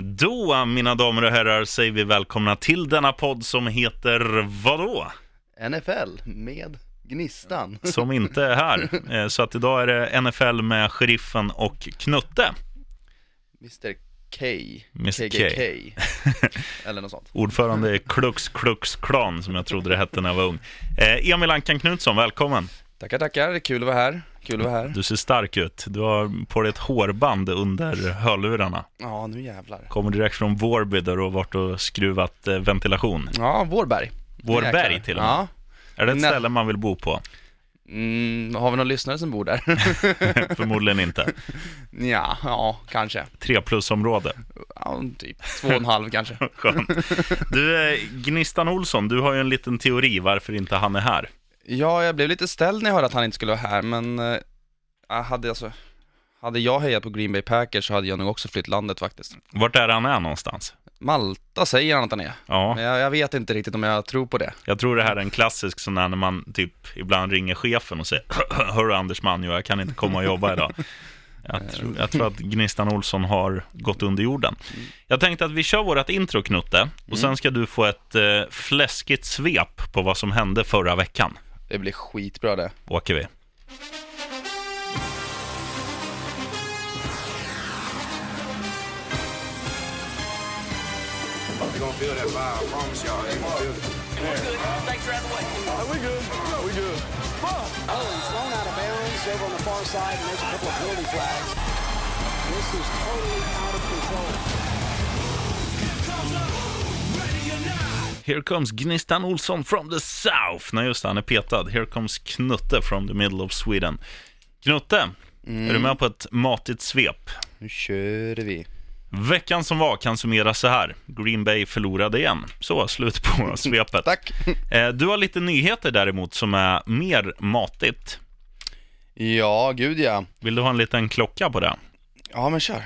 Då, mina damer och herrar, säger vi välkomna till denna podd som heter vadå? NFL med Gnistan. Som inte är här. Eh, Så att idag är det NFL med Sheriffen och Knutte. Mr K. Mr. KKK. Eller något sånt. Ordförande är Klux Klux Klan, som jag trodde det hette när jag var ung. Eh, Emil Ankan Knutsson, välkommen. Tackar, tackar. Det är kul att vara här. Kul att vara här. Du ser stark ut. Du har på dig ett hårband under hörlurarna. Ja, nu jävlar. Kommer direkt från Vårby där du har varit och skruvat eh, ventilation. Ja, Vårberg. Vårberg till och med. Ja. Är det ett ställe man vill bo på? Mm, har vi någon lyssnare som bor där? Förmodligen inte. ja, ja, kanske. Tre plusområde. Ja, typ två och en halv kanske. Skönt. Du, eh, Gnistan Olsson, du har ju en liten teori varför inte han är här. Ja, jag blev lite ställd när jag hörde att han inte skulle vara här, men eh, jag hade alltså hade jag hejat på Green Bay Packers så hade jag nog också flytt landet faktiskt. Vart är han är någonstans? Malta säger han att han är, Ja, men jag, jag vet inte riktigt om jag tror på det. jag tror det här är en klassisk sån här när man typ ibland ringer chefen och säger Hörru Anders Manjo, jag kan inte komma och jobba idag. Jag tror, jag tror att Gnistan Olsson har gått under jorden. Jag tänkte att vi kör vårt intro, Knutte, och sen ska du få ett eh, fläskigt svep på vad som hände förra veckan. Det blir skitbra det. Åker vi. They gonna feel that vibe. I promise y'all. They gonna feel it. We good. We good. Oh, he's thrown out of bounds over on the far side, and there's a couple of penalty flags. This is totally out of control. Here comes Gnistan Olsson from the south. Nej, just det, han är petad. Here comes Knutte from the middle of Sweden. Knutte, är du med på ett matigt svep? Nu kör vi. Veckan som var kan summeras så här. Green Bay förlorade igen. Så, slut på svepet. Tack. Eh, Du har lite nyheter däremot som är mer matigt. Ja, gud ja. Vill du ha en liten klocka på det? Ja, men kör.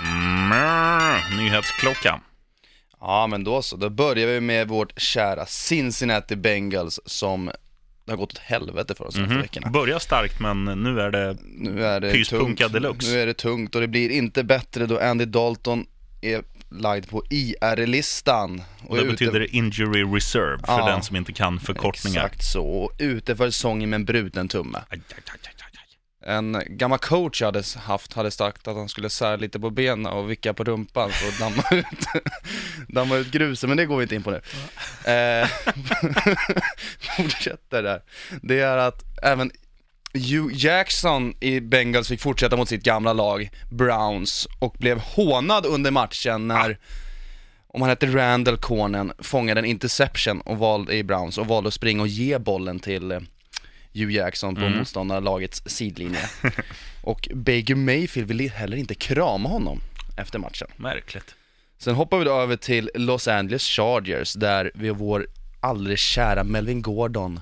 Mm, nyhetsklocka. Ja, men då så. Då börjar vi med vårt kära Cincinnati Bengals som det har gått åt helvete för oss de senaste veckorna. Börjar starkt, men nu är det... Nu är det Pyspunka deluxe. Nu är det tungt och det blir inte bättre då Andy Dalton är lagd på IR-listan. Och det betyder injury reserve för Ja. den som inte kan förkortningar. Exakt så. Och ute för säsongen med en bruten tumme. Aj, aj, aj. En gammal coach jag hade haft hade sagt att han skulle sära lite på benen och vicka på rumpan för att damma ut, damma ut gruset, men det går vi inte in på nu. Eh, fortsätter där. Det är att även Hugh Jackson i Bengals fick fortsätta mot sitt gamla lag, Browns, och blev hånad under matchen när, om han hette Randall Cornen, fångade en interception och valde, i Browns och valde att springa och ge bollen till eh, Hugh Jackson på motståndarlagets sidlinje. och Baker Mayfield ville heller inte krama honom efter matchen. Märkligt. Sen hoppar vi då över till Los Angeles Chargers där vi vår alldeles kära Melvin Gordon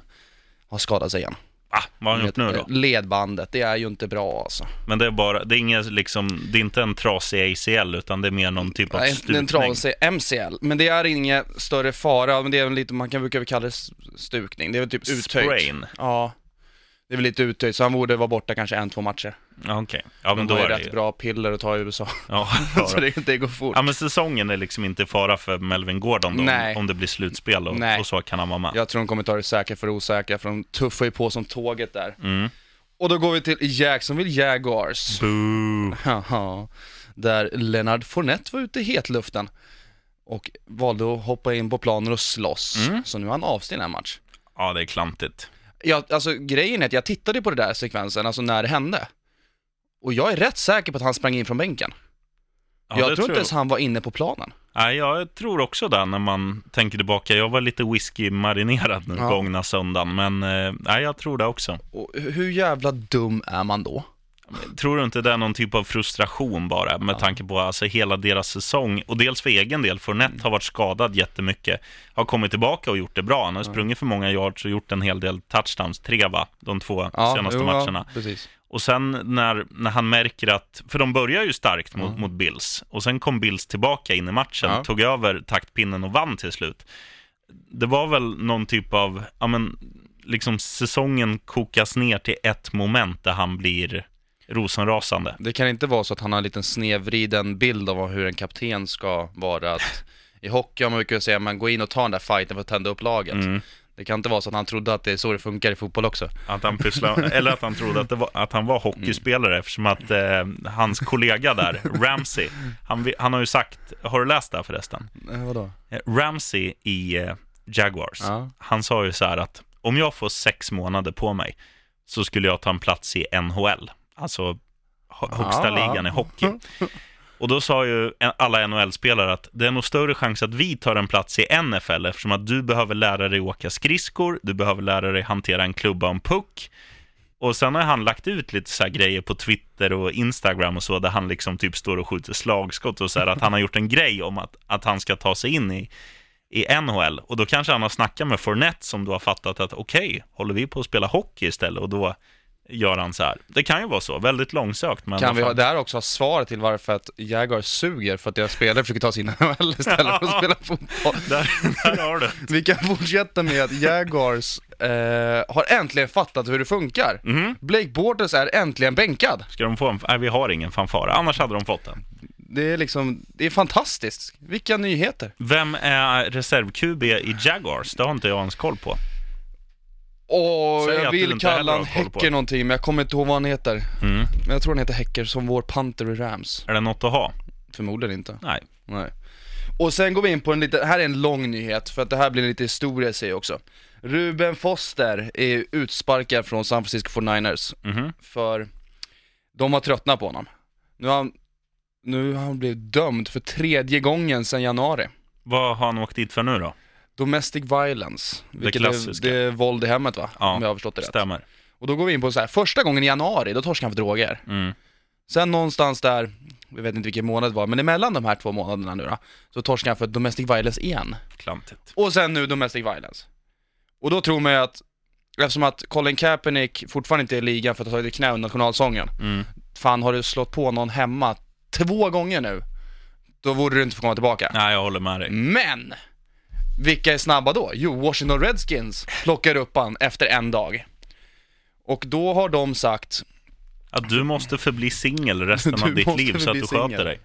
har skadat sig igen. Ah, vad har han gjort nu då? Ledbandet, det är ju inte bra alltså. Men det är bara, det är inget liksom, det är inte en trasig ACL utan det är mer någon typ av Nej, stukning. en trasig MCL, men det är ingen större fara, men det är väl lite, man kan brukar kalla det stukning, det är väl typ uttöjt. Sprain. Ja, det är väl lite uttöjt, så han borde vara borta kanske en, två matcher. Ja, Okej, ja men De då har är ju det rätt ju... bra piller att ta i USA, Ja, så det, det går fort. ja, men säsongen är liksom inte i fara för Melvin Gordon då, Nej. om, om det blir slutspel och, Nej. och så kan han vara med. Jag tror de kommer ta det säkra för det osäkra, för de tuffar ju på som tåget där. Mm. Och då går vi till Jacksonville Jaguars. Boo. Haha. Där Leonard Fournette var ute i hetluften och valde att hoppa in på planen och slåss. Mm. Så nu är han avstängd den här match. Ja, det är klantigt. Ja, alltså grejen är att jag tittade på det där sekvensen, alltså när det hände. Och jag är rätt säker på att han sprang in från bänken. Ja, jag tror inte ens han var inne på planen. Nej, jag tror också det när man tänker tillbaka. Jag var lite whisky-marinerad nu Ja. gångna söndagen, men eh, nej, jag tror det också. Och hur jävla dum är man då? Tror du inte det är någon typ av frustration bara med tanke på alltså, hela deras säsong och dels för egen del, Fournette har varit skadad jättemycket, har kommit tillbaka och gjort det bra. Han har sprungit för många yards och gjort en hel del touchdowns, tre va, de två senaste jo, matcherna. Ja, precis. Och sen när, när han märker att, för de börjar ju starkt mot, mot Bills, och sen kom Bills tillbaka in i matchen, Ja. tog över taktpinnen och vann till slut. Det var väl någon typ av, ja men, liksom säsongen kokas ner till ett moment där han blir rosenrasande. Det kan inte vara så att han har en liten snedvriden bild av hur en kapten ska vara. Att I hockey har man brukar säga att man går in och tar den där fighten för att tända upp laget. Mm. Det kan inte vara så att han trodde att det är så det funkar i fotboll också. Att han pysslar, eller att han trodde att, var, att han var hockeyspelare eftersom att eh, hans kollega där, Ramsey, han, han har ju sagt, har du läst det här förresten? Eh, vadå? Eh, Ramsey i eh, Jaguars, Ja. han sa ju så här att om jag får sex månader på mig så skulle jag ta en plats i NHL, alltså hö- högsta Ja. ligan i hockey. Och då sa ju alla NHL-spelare att det är nog större chans att vi tar en plats i NFL eftersom att du behöver lära dig åka skridskor, du behöver lära dig hantera en klubba och en puck. Och sen har han lagt ut lite så grejer på Twitter och Instagram och så, där han liksom typ står och skjuter slagskott och så här, att han har gjort en grej om att, att han ska ta sig in i, i NHL. Och då kanske han har snackat med Fournette som då har fattat att okej, håller vi på att spela hockey istället? Och då gör han så här. Det kan ju vara så, väldigt långsökt. Men Kan vi ha, där också ha svaret till varför att Jaguars suger för att deras spelare försöker ta sig in i NHL istället för att spela fotboll? där, där har du. Vi kan fortsätta med att Jaguars eh, har äntligen fattat hur det funkar. Mhm. Blake Bortles är äntligen bänkad. Ska de få en... Nej, vi har ingen fanfara. Annars hade de fått den. Det är liksom, det är fantastiskt. Vilka nyheter. Vem är reserv-QB i Jaguars? Det har inte jag ens koll på. Säg jag att du vill inte heller kalla har han koll på Häcker det. någonting, men jag kommer inte ihåg vad han heter. Mm. Men jag tror han heter Häcker som vår panter i Rams. Är det något att ha? Förmodligen inte. Nej. Nej. Och sen går vi in på en lite, här är en lång nyhet, för att det här blir lite historia i sig också. Ruben Foster är utsparkad från San Francisco 49ers, Mhm. för de har tröttnat på honom. Nu har han, nu har han blivit dömd för tredje gången sedan januari. Vad har han åkt dit för nu då? Domestic violence, vilket är, klassiska. det är våld i hemmet va? Ja, Om jag har förstått det rätt. Stämmer. Och då går vi in på så här, första gången i januari, då torskade han för droger. Mm. Sen någonstans där, jag vet inte vilken månad det var, men emellan de här två månaderna nu då, så torskade han för domestic violence igen. Klantigt. Och sen nu domestic violence. Och då tror man ju att, eftersom att Colin Kaepernick fortfarande inte är i ligan för att ha tagit knä under nationalsången, Mm. fan har du slått på någon hemma två gånger nu, då borde du inte få komma tillbaka. Nej, jag håller med dig. Men! Vilka är snabba då? Jo, Washington Redskins plockar upp han efter en dag. Och då har de sagt, Att du måste förbli singel resten av ditt liv så att du sköter singel. dig.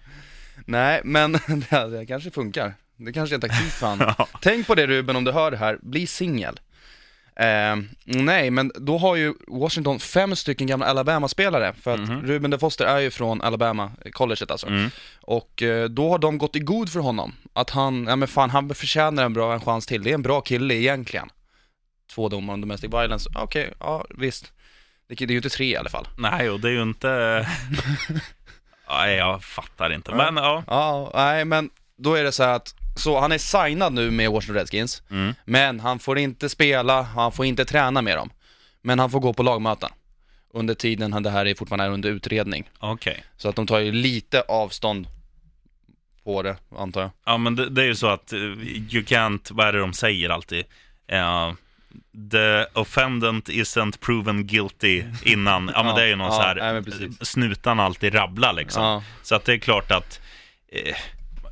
nej men det, det kanske funkar. Det kanske är en taktik fan. Tänk på det Ruben om du hör det här, bli singel. Eh, nej, men då har ju Washington fem stycken gamla Alabama-spelare, för att Ruben DeFoster är ju från Alabama, colleget alltså. Mm. Och eh, då har de gått i god för honom, att han, ja men fan han förtjänar en bra en chans till, det är en bra kille egentligen. Två domar om domestic violence, okej, ja visst. Det, är ju inte tre i alla fall. Nej, och det är ju inte... Nej, jag fattar inte. Men ja. Ja, nej men då är det så att, så han är signad nu med Washington Redskins, Mm. men han får inte spela, han får inte träna med dem. Men han får gå på lagmöten under tiden han det här är fortfarande är under utredning. Okej. Så att de tar ju lite avstånd på det, antar jag. Ja, men det, det är ju så att eh, you can't, vad är det de säger alltid? Eh, the offendant isn't proven guilty innan. Ja, men det är ju någon Ja, så här, eh, snutan alltid rabblar liksom. Ja. Så att det är klart att eh,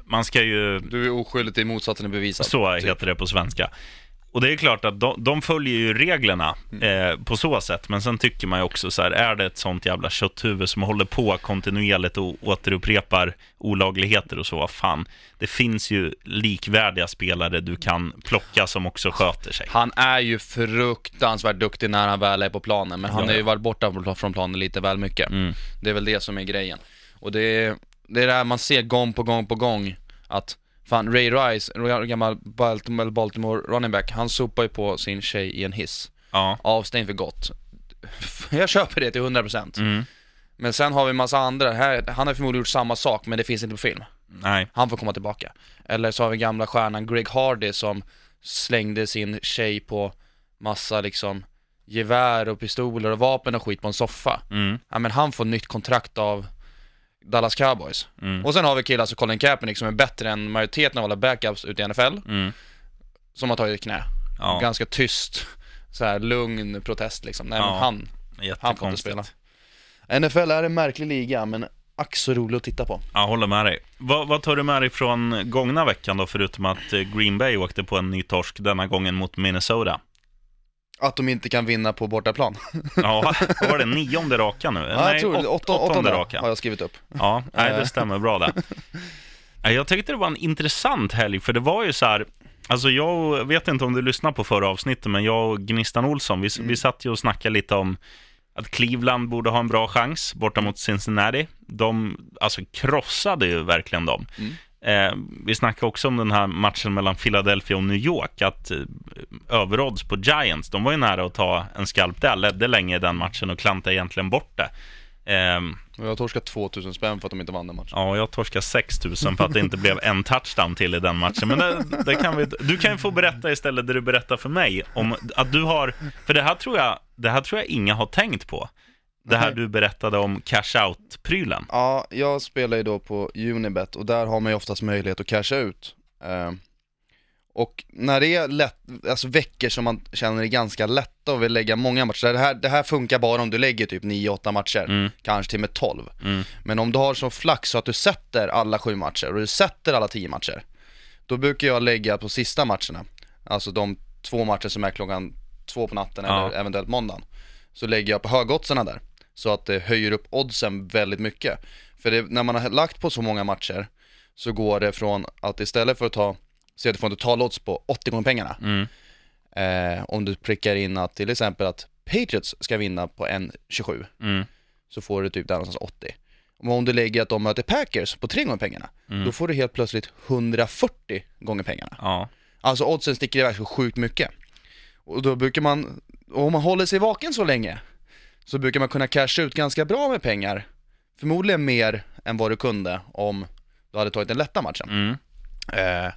man ska ju, Du är oskyldig till motsatsen är bevisad. så typ. heter det på svenska. Och det är klart att de, de följer ju reglerna Mm. eh, på så sätt, men sen tycker man ju också så här, är det ett sånt jävla kötthuvud som håller på kontinuerligt och återupprepar olagligheter och så, vad fan, det finns ju likvärdiga spelare du kan plocka som också sköter sig. Han är ju fruktansvärt duktig när han väl är på planen, men han Ja, har ju ja. varit borta från planen lite väl mycket. Mm. Det är väl det som är grejen. Och det det är det här man ser gång på gång på gång, att fan Ray Rice, en gammal Baltimore, Baltimore running back, han sopar ju på sin tjej i en hiss. Ja. Avstängd för gott. Jag köper det till 100%. Mm. Men sen har vi en massa andra, här, han har förmodligen gjort samma sak men det finns inte på film. Nej. Han får komma tillbaka. Eller så har vi gamla stjärnan Greg Hardy som slängde sin tjej på massa liksom gevär och pistoler och vapen och skit på en soffa. Mm. Ja men han får nytt kontrakt av Dallas Cowboys. Mm. Och sen har vi killar som Colin Kaepernick som är bättre än majoriteten av alla backups ute i NFL, Mm. som har tagit ett knä. Ja, Ganska tyst, så här lugn protest liksom. Nej Ja. men han, han får inte spela. NFL är en märklig liga men ack så rolig att titta på. Jag håller med dig. Vad, vad tar du med dig från gångna veckan då, förutom att eh, Green Bay åkte på en ny torsk, denna gången mot Minnesota? Att de inte kan vinna på bortaplan. Ja, vad var det? Nionde raka nu? Ja, det. åt- åttonde åttonde raka. har jag skrivit upp. Ja, nej, det Eh. stämmer bra det. Nej, Jag tyckte det var en intressant helg, för det var ju så här, alltså jag vet inte om du lyssnade på förra avsnittet, men jag och Gnistan Olsson, vi, vi satt ju och snackade lite om att Cleveland borde ha en bra chans borta mot Cincinnati. De alltså krossade ju verkligen dem. Eh, vi snackade också om den här matchen mellan Philadelphia och New York, att eh, överodds på Giants, de var ju nära att ta en skalp där, ledde länge i den matchen och klantade egentligen bort det. Och Jag har torskat 2000 spänn för att de inte vann den matchen. Ja, jag torskade 6 000 för att det inte blev en touchdown till i den matchen. Men det, det kan vi, du kan ju få berätta istället det du berättar för mig om att du har, för det här tror jag, det här tror jag inga har tänkt på. Det här du berättade om cash out-prylen. Ja, jag spelar ju då på Unibet och där har man ju oftast möjlighet att casha ut. Eh, och när det är lätt, alltså veckor som man känner är ganska lätta och vill lägga många matcher, det här, det här funkar bara om du lägger typ 9-8 matcher, Mm. kanske till och med 12. Mm. Men om du har så flax så att du sätter alla sju matcher och du sätter alla 10 matcher, då brukar jag lägga på sista matcherna, alltså de två matcher som är klockan två på natten Ja. eller eventuellt måndagen, så lägger jag på högoddsarna där. Så att det höjer upp oddsen väldigt mycket. För det, när man har lagt på så många matcher så går det från att istället för att ta, säg att du får en totalodds på 80 gånger pengarna. Mm. Eh, om du prickar in att till exempel att Patriots ska vinna på 1,27 Mm. så får du typ där någonstans 80. Och om du lägger att de möter Packers på 3 gånger pengarna, Mm. då får du helt plötsligt 140 gånger pengarna. Ja. Alltså oddsen sticker iväg så sjukt mycket. Och då brukar man, om man håller sig vaken så länge, så brukar man kunna casha ut ganska bra med pengar. Förmodligen mer än vad du kunde om du hade tagit den lätta matchen. Mm. Eh,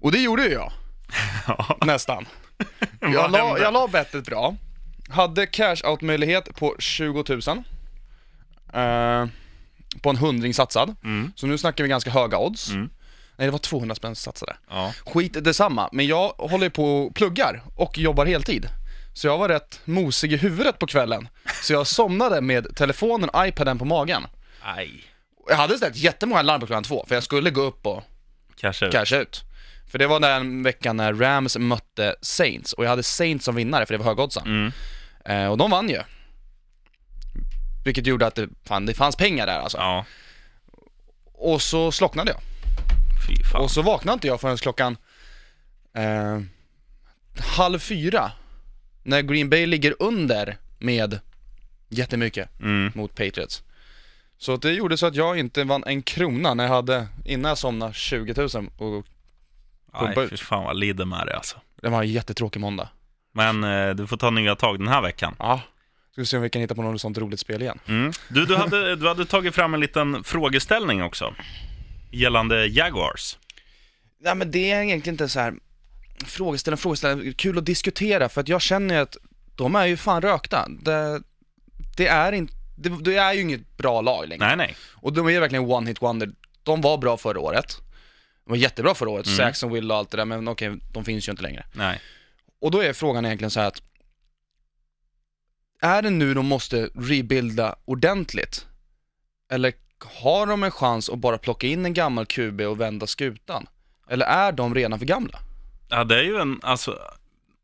och det gjorde ju jag, ja. nästan. Jag la, jag la bettet bra, hade cash out möjlighet på 20 000. Eh, på en hundring satsad. Mm. Så nu snackar vi ganska höga odds. Mm. Nej det var 200 spänn satsade. Ja. Skit detsamma, men jag håller på och pluggar och jobbar heltid. Så jag var rätt mosig i huvudet på kvällen. Så jag somnade med telefonen och iPaden på magen. Aj. Jag hade ställt jättemånga larm på klockan två, för jag skulle gå upp och Cash ut. casha ut. För det var den veckan när Rams mötte Saints, och jag hade Saints som vinnare för det var högoddsaren. Mm. Eh, och de vann ju. Vilket gjorde att det, fan, det fanns pengar där alltså. Ja. Och så slocknade jag. Fy fan. Och så vaknade inte jag förrän klockan eh, halv fyra. När Green Bay ligger under med jättemycket Mm. mot Patriots. Så det gjorde så att jag inte vann en krona när jag hade, innan jag somnade, 20 000 och pumpa ut. fy fan vad lider med det alltså. det var en jättetråkig måndag. Men eh, du får ta nya tag den här veckan. Ja. Ska vi se om vi kan hitta på något sånt roligt spel igen. Mm. Du, du, hade, du hade tagit fram en liten frågeställning också. Gällande Jaguars. Nej men det är egentligen inte så här frågeställning, frågeställning, kul att diskutera för att jag känner ju att de är ju fan rökta. Det, det är inte, det, det är ju inget bra lag längre. Nej, nej. Och de är verkligen one hit wonder. De var bra förra året. De var jättebra förra året, Mm. Will och allt det där, men okej, de finns ju inte längre. nej. Och då är frågan egentligen så här att är det nu de måste rebuilda ordentligt? Eller har de en chans att bara plocka in en gammal QB och vända skutan? Eller är de redan för gamla? Ja, det är ju en, alltså,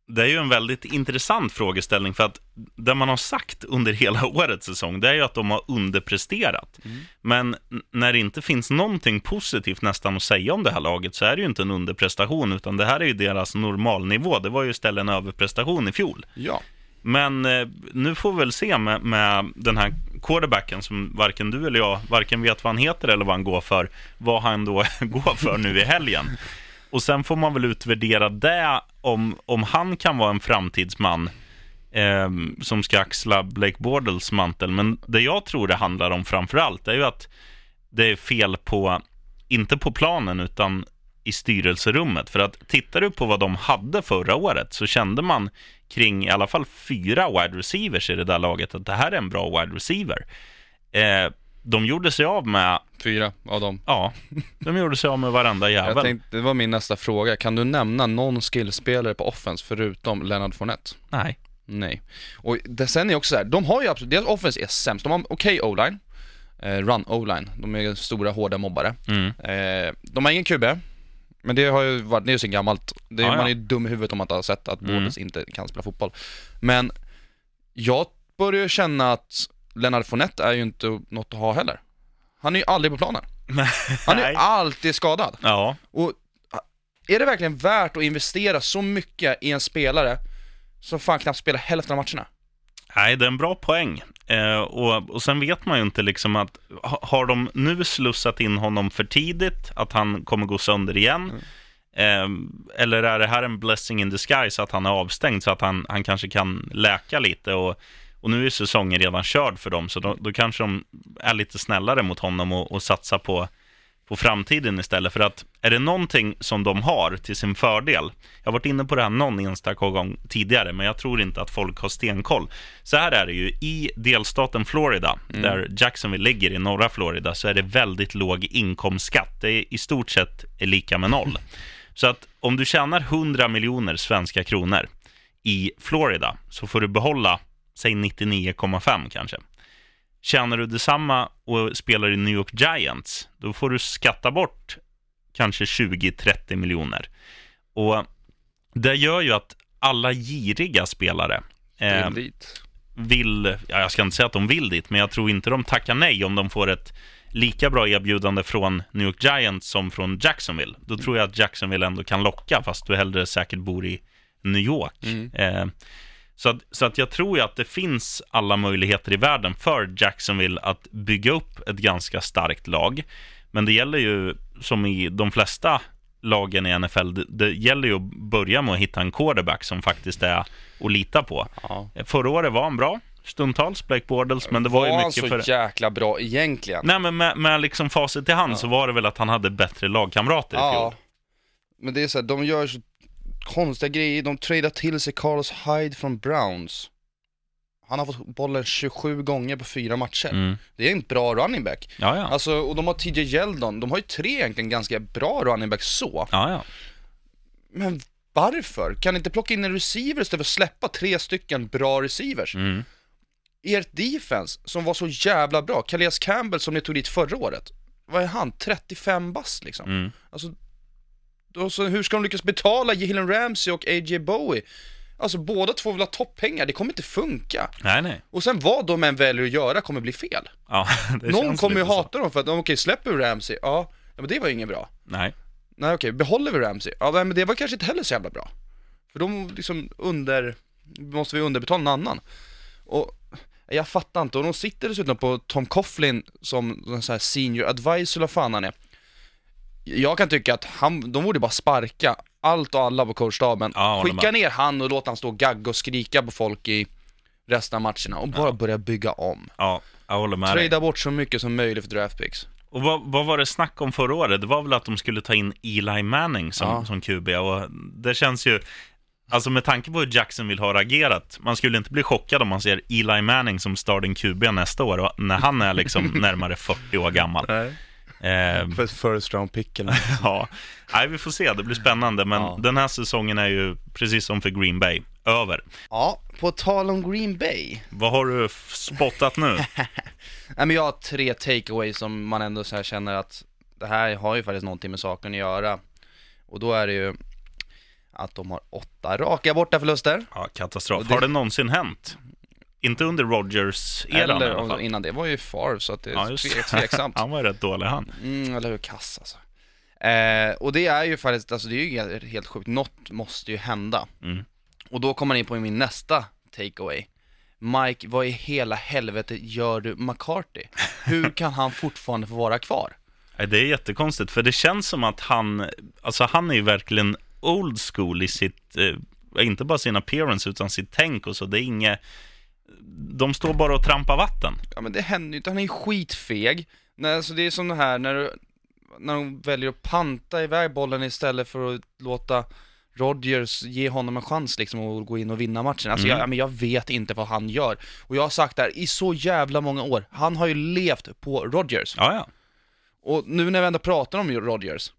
det är ju en väldigt intressant frågeställning för att det man har sagt under hela årets säsong, det är ju att de har underpresterat. Men n- när det inte finns någonting positivt nästan att säga om det här laget så är det ju inte en underprestation, utan det här är ju deras normalnivå. Det var ju istället en överprestation i fjol. Ja. Men eh, nu får vi väl se med, med den här quarterbacken som varken du eller jag varken vet vad han heter eller vad han går för, vad han då går för nu i helgen. Och sen får man väl utvärdera det om, om han kan vara en framtidsman eh, som ska axla Blake Bordels mantel. Men det jag tror det handlar om framför allt är ju att det är fel på, inte på planen utan i styrelserummet. För att tittar du på vad de hade förra året så kände man kring i alla fall fyra wide receivers i det där laget att det här är en bra wide receiver. Eh, de gjorde sig av med, Fyra av dem. ja, de gjorde sig av med varenda Jag jävel. tänkte, det var min nästa fråga. Kan du nämna någon skillspelare på offense förutom Leonard Fournette? Nej. Nej. Och det, sen är också så här, de har ju absolut, deras offense är sämst. De har okej o-line, eh, run o-line. De är stora, hårda mobbare. Mm. Eh, de har ingen QB, Men det har ju varit, det är ju så gammalt. Det, Ja, ja. Man är ju dum i huvudet om man inte har sett att Mm. Bordes inte kan spela fotboll. Men jag börjar känna att Lennart Fournette är ju inte något att ha heller. Han är ju aldrig på planen. Han är Nej. ju alltid skadad. Ja, Och är det verkligen värt att investera så mycket i en spelare som fan knappt spelar hälften av matcherna? Nej, det är en bra poäng. Eh, och, och sen vet man ju inte liksom att ha, har de nu slussat in honom för tidigt, att han kommer gå sönder igen? Eh, eller är det här en blessing in disguise, att han är avstängd så att han, han kanske kan läka lite? Och, och nu är säsongen redan körd för dem, så då, då kanske de är lite snällare mot honom och, och satsar på, på framtiden istället. För att är det någonting som de har till sin fördel, jag har varit inne på det här någon enstaka gång tidigare, men jag tror inte att folk har stenkoll. Så här är det ju, i delstaten Florida, där Jacksonville ligger i norra Florida, så är det väldigt låg inkomstskatt. Det är i stort sett lika med noll. Så att om du tjänar 100 miljoner svenska kronor i Florida, så får du behålla, säg 99,5 kanske. Tjänar du detsamma och spelar i New York Giants, då får du skatta bort kanske 20-30 miljoner. Och det gör ju att alla giriga spelare eh, vill, ja, jag ska inte säga att de vill dit, men jag tror inte de tackar nej om de får ett lika bra erbjudande från New York Giants som från Jacksonville. Då tror jag att Jacksonville ändå kan locka, fast du hellre säkert bor i New York. Eh, så, att, så att jag tror ju att det finns alla möjligheter i världen för Jacksonville att bygga upp ett ganska starkt lag. Men det gäller ju, som i de flesta lagen i NFL, det, det gäller ju att börja med att hitta en quarterback som faktiskt är att lita på. Ja. Förra året var han bra, stundtals, Blake Bortles, men det var, Var ju han mycket så för... jäkla bra egentligen? Nej, men med, med liksom facit i hand så var det väl att han hade bättre lagkamrater i Ja. fjol. Men det är så här, de gör så konstiga grejer. De tradar till sig Carlos Hyde från Browns. Han har fått bollen 27 gånger på fyra matcher. Mm. Det är en bra running back. Ja, ja. Alltså, och de har TJ Yeldon. De har ju tre egentligen ganska bra running backs så. ja, ja. Men varför? Kan ni inte plocka in en receiver istället för att släppa tre stycken bra receivers? Mm. Ert defense, som var så jävla bra, Calais Campbell som ni tog dit förra året, vad är han? 35 bast liksom? Mm. Alltså, då, så hur ska de lyckas betala Jalen Ramsey och AJ Bowie? Alltså båda två vill ha topppengar, det kommer inte funka. Nej, nej. Och sen vad de än väljer att göra kommer bli fel. Ja, det Någon kommer ju lite så. hata dem för att, okej släpper vi Ramsey, ja, men det var ju inget bra. Nej. Nej okej, behåller vi Ramsey? Ja men det var kanske inte heller så jävla bra. För de liksom under, måste vi underbetala någon annan. Och jag fattar inte, och de sitter dessutom på Tom Coughlin som någon sån här senior advisor, vad fan han är. Jag kan tycka att han, de borde bara sparka allt och alla på coachstaben. Ja, Skicka ner han och låta han stå och gagga och skrika på folk i resten av matcherna och bara börja bygga om. Ja, jag håller med dig. Trada bort så mycket som möjligt för draftpicks. Och vad, vad var det snack om förra året? Det var väl att de skulle ta in Eli Manning som, Ja. som QB och det känns ju... Alltså med tanke på hur Jacksonville har agerat, man skulle inte bli chockad om man ser Eli Manning som starting QB nästa år, när han är liksom närmare 40 år gammal. Eh, För ett first round pick eller ja, Nej, vi får se, det blir spännande, men Ja. den här säsongen är ju, precis som för Green Bay, över. Ja, på tal om Green Bay. Vad har du spottat nu? Nej men jag har tre takeaways som man ändå så känner att det här har ju faktiskt någonting med saken att göra. Och då är det ju att de har åtta raka bortaförluster. Ja, katastrof. Det- Har det någonsin hänt? Inte under Rodgers-eran i Eller alla om- fall. innan det var ju Favre så att det är Ja, just tveksamt. Han var rätt dålig han. Mm, eller hur, kass alltså. Eh, och det är ju faktiskt, alltså det är ju helt- sjukt, något måste ju hända. Mm. Och då kommer man in på min nästa takeaway. Mike, vad i hela helvete gör du McCarthy? Hur kan han fortfarande få vara kvar? Det är jättekonstigt, för det känns som att han, alltså han är ju verkligen old school i sitt, eh, inte bara sin appearance utan sitt tänk och så. Det är inget, de står bara och trampar vatten. Ja men det händer ju inte, han är ju skitfeg. Nej, alltså det är som det här när du, när de väljer att panta iväg bollen istället för att låta Rodgers ge honom en chans liksom att gå in och vinna matchen. Alltså Mm. jag, men jag vet inte vad han gör. Och jag har sagt det här i så jävla många år, han har ju levt på Rodgers. Ja, ja. Och nu när vi ändå pratar om Rodgers,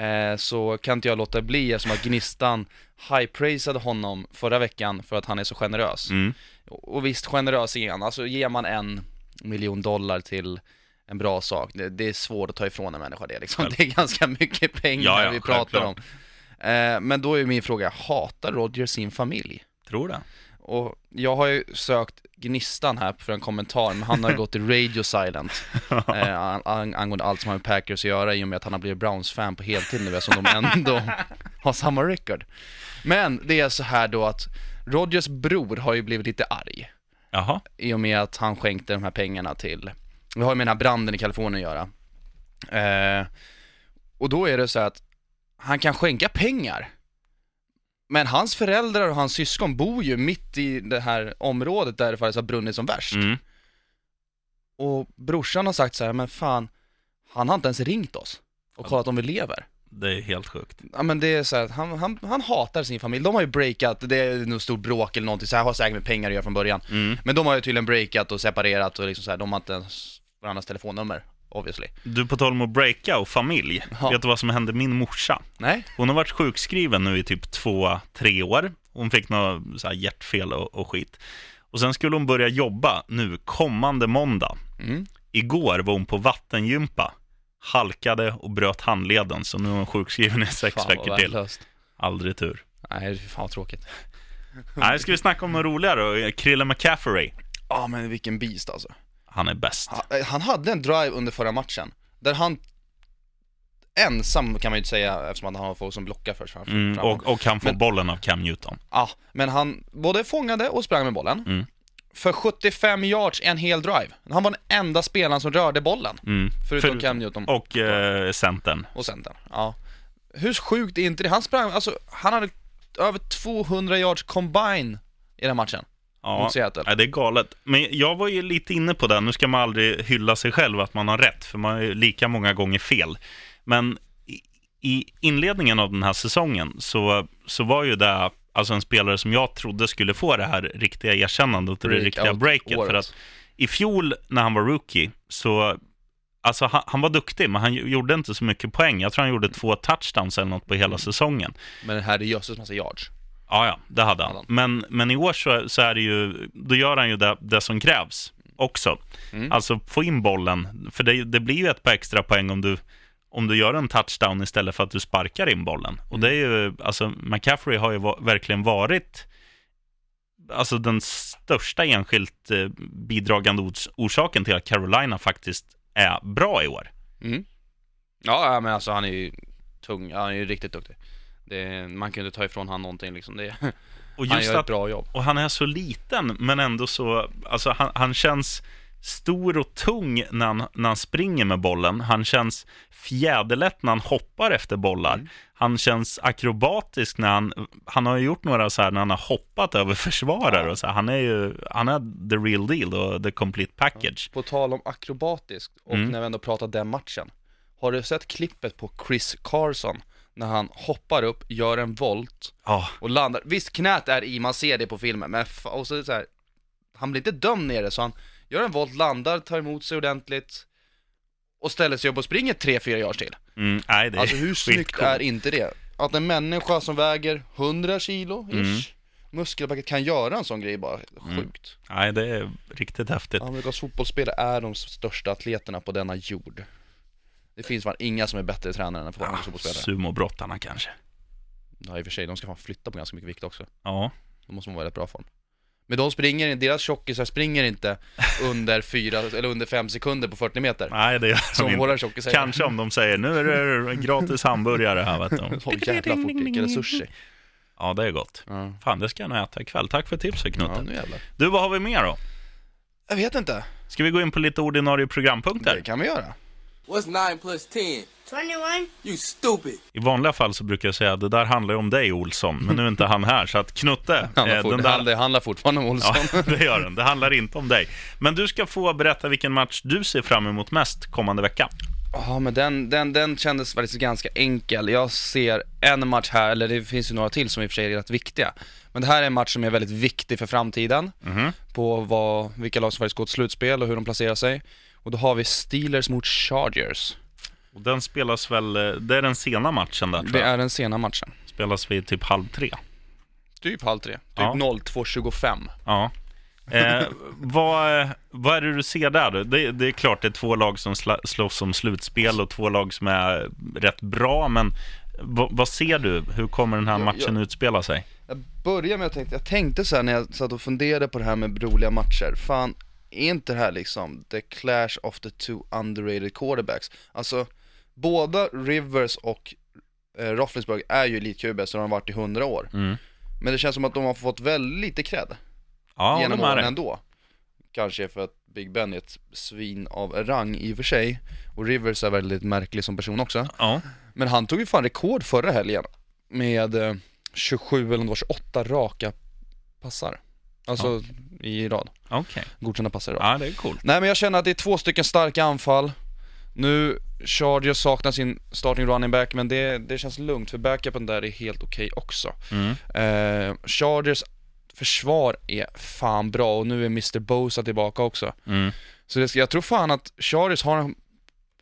eh, så kan inte jag låta bli eftersom att Gnistan high-praisade honom förra veckan för att han är så generös. Mm. Och visst, generös är han. Alltså ger man en miljon dollar till en bra sak. Det, det är svårt att ta ifrån en människa det liksom. Det är ganska mycket pengar Ja, ja, vi pratar självklart. om. Eh, men då är min fråga, hatar Roger sin familj? Tror det. Och jag har ju sökt Gnistan här för en kommentar, men han har gått till radio silent eh, an- an- angående allt som har med Packers att göra i och med att han har blivit Browns-fan på heltid nu eftersom de ändå har samma record. Men det är så här då att Rogers bror har ju blivit lite arg Jaha. i och med att han skänkte de här pengarna till, det har ju med den här branden i Kalifornien att göra. Eh, och då är det så här att han kan skänka pengar, men hans föräldrar och hans syskon bor ju mitt i det här området där det faktiskt har brunnit som värst. Mm. Och brorsan har sagt så här, men fan, han har inte ens ringt oss och kollat om vi lever. Det är helt sjukt. Ja men det är så här, han, han, han hatar sin familj. De har ju breakat, det är nog stort bråk eller någonting, så här har säkert med pengar att göra från början. Mm. Men de har ju tydligen breakat och separerat och liksom så här, de har inte ens varandras telefonnummer, obviously. Du, på tal om att breaka och familj. Ja. Vet du vad som hände min morsa? Nej? Hon har varit sjukskriven nu i typ två, tre år. Hon fick något så här hjärtfel och, och skit. Och sen skulle hon börja jobba nu kommande måndag. Mm. Igår var hon på vattengympa, halkade och bröt handleden, så nu är hon sjukskriven i sex Fan, veckor till. värdelöst. Aldrig tur. Nej, fan vad tråkigt. Nej, ska vi snacka om något roligare? Krille McCaffrey. Ja men vilken beast alltså. Han är bäst. Han, eh, han hade en drive under förra matchen, där han ensam kan man ju inte säga eftersom han har folk som blockar för sig. Mm, och, och kan få Men- bollen av Cam Newton. Ja, men han både fångade och sprang med bollen. Mm. För 75 yards en hel drive. Han var den enda spelaren som rörde bollen. Mm. Förutom För- Cam Newton Och eh, centern. och centern. Ja. Hur sjukt är inte det? Han sprang, alltså, han hade över 200 yards combine i den matchen. Ja, mot Seattle. ja, det är galet. Men jag var ju lite inne på det, nu ska man aldrig hylla sig själv att man har rätt, för man är ju lika många gånger fel. Men i, inledningen av den här säsongen så, så var ju det alltså en spelare som jag trodde skulle få det här riktiga erkännandet och det riktiga breaket. året. För att i fjol när han var rookie så Alltså han, han var duktig, men han gjorde inte så mycket poäng. Jag tror han gjorde två touchdowns eller något på hela säsongen. Men här är jösses massa yards. Ja, ja, det hade han. Men, men i år så, så är det ju, då gör han ju det, det som krävs också. Mm. Alltså få in bollen, för det, det blir ju ett par extra poäng om du, om du gör en touchdown istället för att du sparkar in bollen. Och det är ju, alltså McCaffrey har ju va, verkligen varit alltså den största enskilt eh, bidragande ors- orsaken till att Carolina faktiskt är bra i år. Mm. Ja, men alltså han är ju tung, han är ju riktigt duktig. Det, man inte ta ifrån han någonting liksom. Det, Och han just gör ett att, bra jobb. Och han är så liten, men ändå så, alltså han, han känns stor och tung när han, när han springer med bollen. Han känns fjäderlätt när han hoppar efter bollar. Mm. Han känns akrobatisk när han, han har gjort några så här när han har hoppat över försvarare Ja. och så här. Han är ju, han är the real deal och the complete package. På tal om akrobatiskt, och Mm. när vi ändå pratar den matchen. Har du sett klippet på Chris Carson? När han hoppar upp, gör en volt Ja, och landar. Visst, knät är i, man ser det på filmen, men och så så här, han blir inte dömd nere så han gör en volt, landar, tar emot sig ordentligt och ställer sig upp och springer 3-4 yards till. mm, nej det är Alltså hur snyggt skitcoolt. är inte det? Att en människa som väger 100 kilo, ish, Mm. muskelpaket kan göra en sån grej bara, sjukt. Nej, det är riktigt häftigt. Amerikas fotbollsspelare är de största atleterna på denna jord. Det finns fan inga som är bättre tränare än Ja, amerikanska fotbollsspelare. sumobrottarna kanske. Ja i och för sig, de ska fan flytta på ganska mycket vikt också. Ja, De måste vara i väldigt bra form. Men de springer, deras tjockisar springer inte under fyra, eller under fem sekunder på 40 meter. nej det gör de Som inte. våra tjockisar gör. Kanske om de säger nu är det gratis hamburgare här vet du. Så jävla fort eller sushi. Ja, det är gott. Ja. Fan, det ska jag nog äta ikväll. Tack för tipset ja, Knutte. nu jävlar. Du, vad har vi mer då? Jag vet inte. Ska vi gå in på lite ordinarie programpunkter? Det kan vi göra. What's 9 plus 10? 21. You stupid. I vanliga fall så brukar jag säga att det där handlar ju om dig Olsson, men nu är inte han här, så att Knutte, Han eh, den där... det handlar fortfarande om Olsson. Ja, det gör den. Det handlar inte om dig. Men du ska få berätta vilken match du ser fram emot mest kommande vecka. Ja, men den, den, den kändes faktiskt ganska enkel. Jag ser en match här, eller det finns ju några till som i och för sig är rätt viktiga. Men det här är en match som är väldigt viktig för framtiden, Mhm. på vad, vilka lag som faktiskt går till slutspel och hur de placerar sig. Och då har vi Steelers mot Chargers. Och den spelas väl, eh, det är den sena matchen där tror Det jag. är den sena matchen. Spelas vid typ halv tre. Typ halv tre, typ Ja. 02.25. Ja. Eh, vad, vad är det du ser där? Det, det är klart det är två lag som sla, slåss om slutspel och två lag som är rätt bra, men vad, ser du? Hur kommer den här matchen ja. utspela sig? Jag börjar med att tänka, jag tänkte så här när jag satt och funderade på det här med roliga matcher, fan, är inte det här liksom the clash of the two underrated quarterbacks? Alltså, båda Rivers och eh, Roethlisberger är ju elitqb så de har varit i hundra år. Mm. Men det känns som att de har fått väldigt lite cred Ja, genom åren ändå. Kanske för att Big Ben är ett svin av rang i och för sig, och Rivers är väldigt märklig som person också. Ja, Men han tog ju fan rekord förra helgen med eh, 27 eller om det var 28 raka passar. Alltså i rad, okej. godkända passar i rad. Ja, det är coolt. Nej men jag känner att det är två stycken starka anfall. Nu, Chargers saknar sin starting running back, men det, det känns lugnt för backupen där är helt okej också. Mm. Eh, Chargers försvar är fan bra och nu är Mr. Bosa tillbaka också. Mm. Så det, jag tror fan att Chargers har en